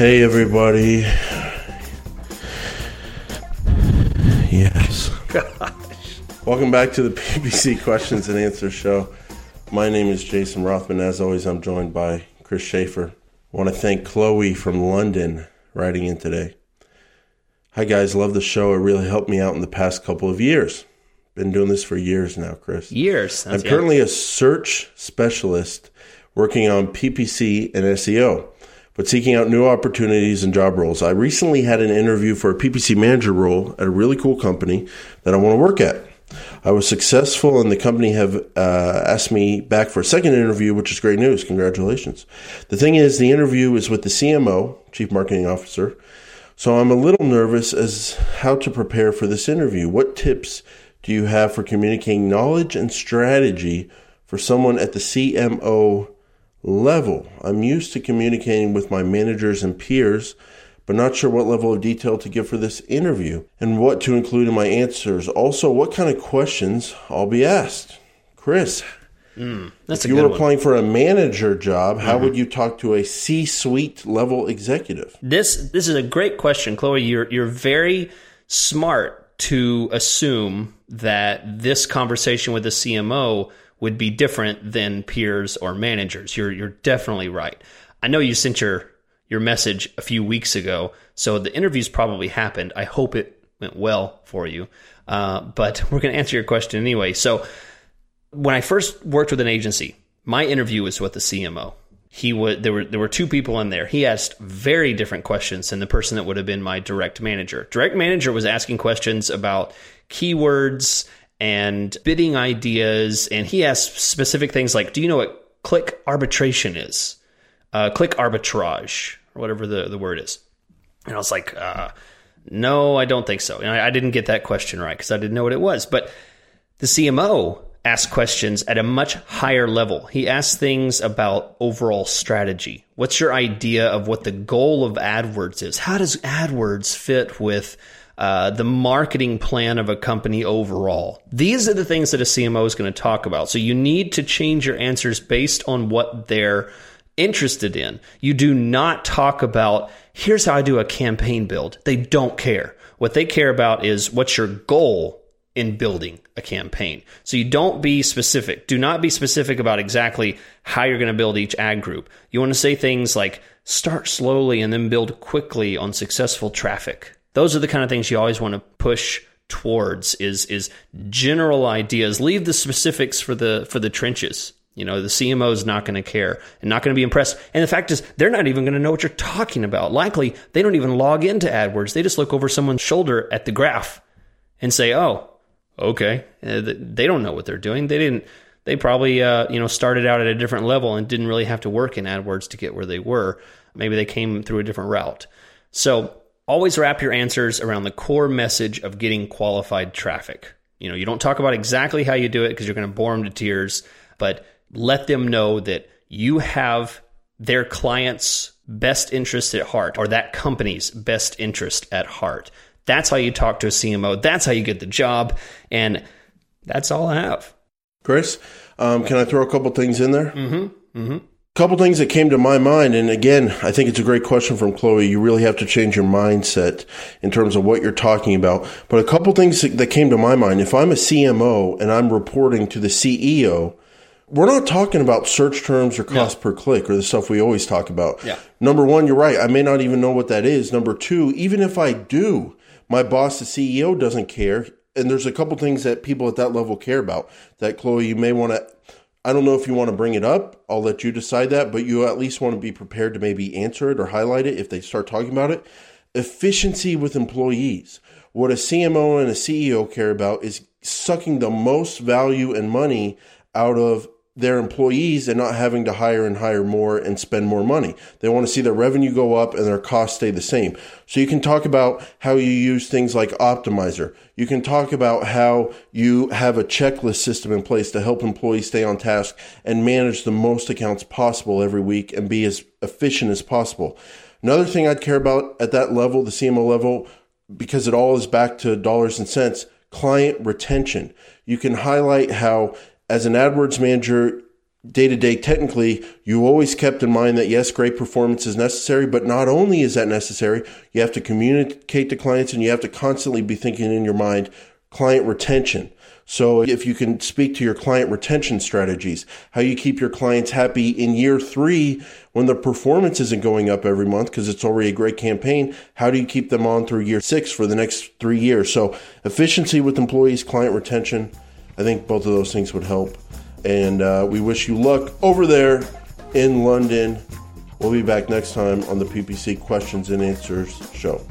Hey, everybody. Yes. Welcome back to the PPC Questions and Answers Show. My name is Jason Rothman. As always, I'm joined by Chris Schaefer. I want to thank Chloe from London writing in today. Hi, guys. Love the show. It really helped me out in the past couple of years. Been doing this for years now, Chris. Years. I'm currently a search specialist working on PPC and SEO, but seeking out new opportunities and job roles. I recently had an interview for a PPC manager role at a really cool company that I want to work at. I was successful, and the company have uh, asked me back for a second interview, which is great news. Congratulations. The thing is, the interview is with the CMO, Chief Marketing Officer. So I'm a little nervous as how to prepare for this interview. What tips do you have for communicating knowledge and strategy for someone at the CMO level? I'm used to communicating with my managers and peers but not sure what level of detail to give for this interview and what to include in my answers. Also, what kind of questions I'll be asked. Chris, mm, that's if you were applying for a manager job, how mm-hmm. would you talk to a C-suite level executive? This this is a great question, Chloe. You're you're very smart to assume that this conversation with the CMO would be different than peers or managers. You're you're definitely right. I know you sent your your message a few weeks ago. So the interview's probably happened. I hope it went well for you. Uh, but we're going to answer your question anyway. So when I first worked with an agency, my interview was with the CMO. He would there were there were two people in there. He asked very different questions than the person that would have been my direct manager. Direct manager was asking questions about keywords and bidding ideas, and he asked specific things like, "Do you know what click arbitration is? Uh, click arbitrage? or whatever the, the word is. And I was like, uh, no, I don't think so. And I, I didn't get that question right because I didn't know what it was. But the CMO asked questions at a much higher level. He asks things about overall strategy. What's your idea of what the goal of AdWords is? How does AdWords fit with uh, the marketing plan of a company overall? These are the things that a CMO is going to talk about. So you need to change your answers based on what they're interested in. You do not talk about, here's how I do a campaign build. They don't care. What they care about is what's your goal in building a campaign. So you don't be specific. Do not be specific about exactly how you're going to build each ad group. You want to say things like start slowly and then build quickly on successful traffic. Those are the kind of things you always want to push towards is is general ideas. Leave the specifics for the for the trenches. You know, the CMO is not going to care and not going to be impressed. And the fact is, they're not even going to know what you're talking about. Likely, they don't even log into AdWords. They just look over someone's shoulder at the graph and say, "Oh, okay." Uh, they don't know what they're doing. They didn't. They probably, uh, you know, started out at a different level and didn't really have to work in AdWords to get where they were. Maybe they came through a different route. So always wrap your answers around the core message of getting qualified traffic. You know, you don't talk about exactly how you do it because you're going to bore them to tears, but let them know that you have their client's best interest at heart or that company's best interest at heart. That's how you talk to a CMO. That's how you get the job. And that's all I have. Chris, um, can I throw a couple things in there? Mm-hmm. Mm-hmm. Couple things that came to my mind, and again, I think it's a great question from Chloe. You really have to change your mindset in terms of what you're talking about. But a couple things that came to my mind. If I'm a CMO and I'm reporting to the CEO, we're not talking about search terms or cost no. per click or the stuff we always talk about. Yeah. Number one, you're right. I may not even know what that is. Number two, even if I do, my boss, the CEO, doesn't care. And there's a couple things that people at that level care about that, Chloe, you may want to. I don't know if you want to bring it up. I'll let you decide that, but you at least want to be prepared to maybe answer it or highlight it if they start talking about it. Efficiency with employees. What a CMO and a CEO care about is sucking the most value and money out of their employees and not having to hire and hire more and spend more money. They want to see their revenue go up and their costs stay the same. So you can talk about how you use things like Optmyzr. You can talk about how you have a checklist system in place to help employees stay on task and manage the most accounts possible every week and be as efficient as possible. Another thing I'd care about at that level, the CMO level, because it all is back to dollars and cents, client retention. You can highlight how as an AdWords manager, day to day, technically, you always kept in mind that yes, great performance is necessary, but not only is that necessary, you have to communicate to clients and you have to constantly be thinking in your mind client retention. So if you can speak to your client retention strategies, how you keep your clients happy in year three when the performance isn't going up every month because it's already a great campaign, how do you keep them on through year six for the next three years? So efficiency with employees, client retention, I think both of those things would help. And uh, we wish you luck over there in London. We'll be back next time on the PPC Questions and Answers show.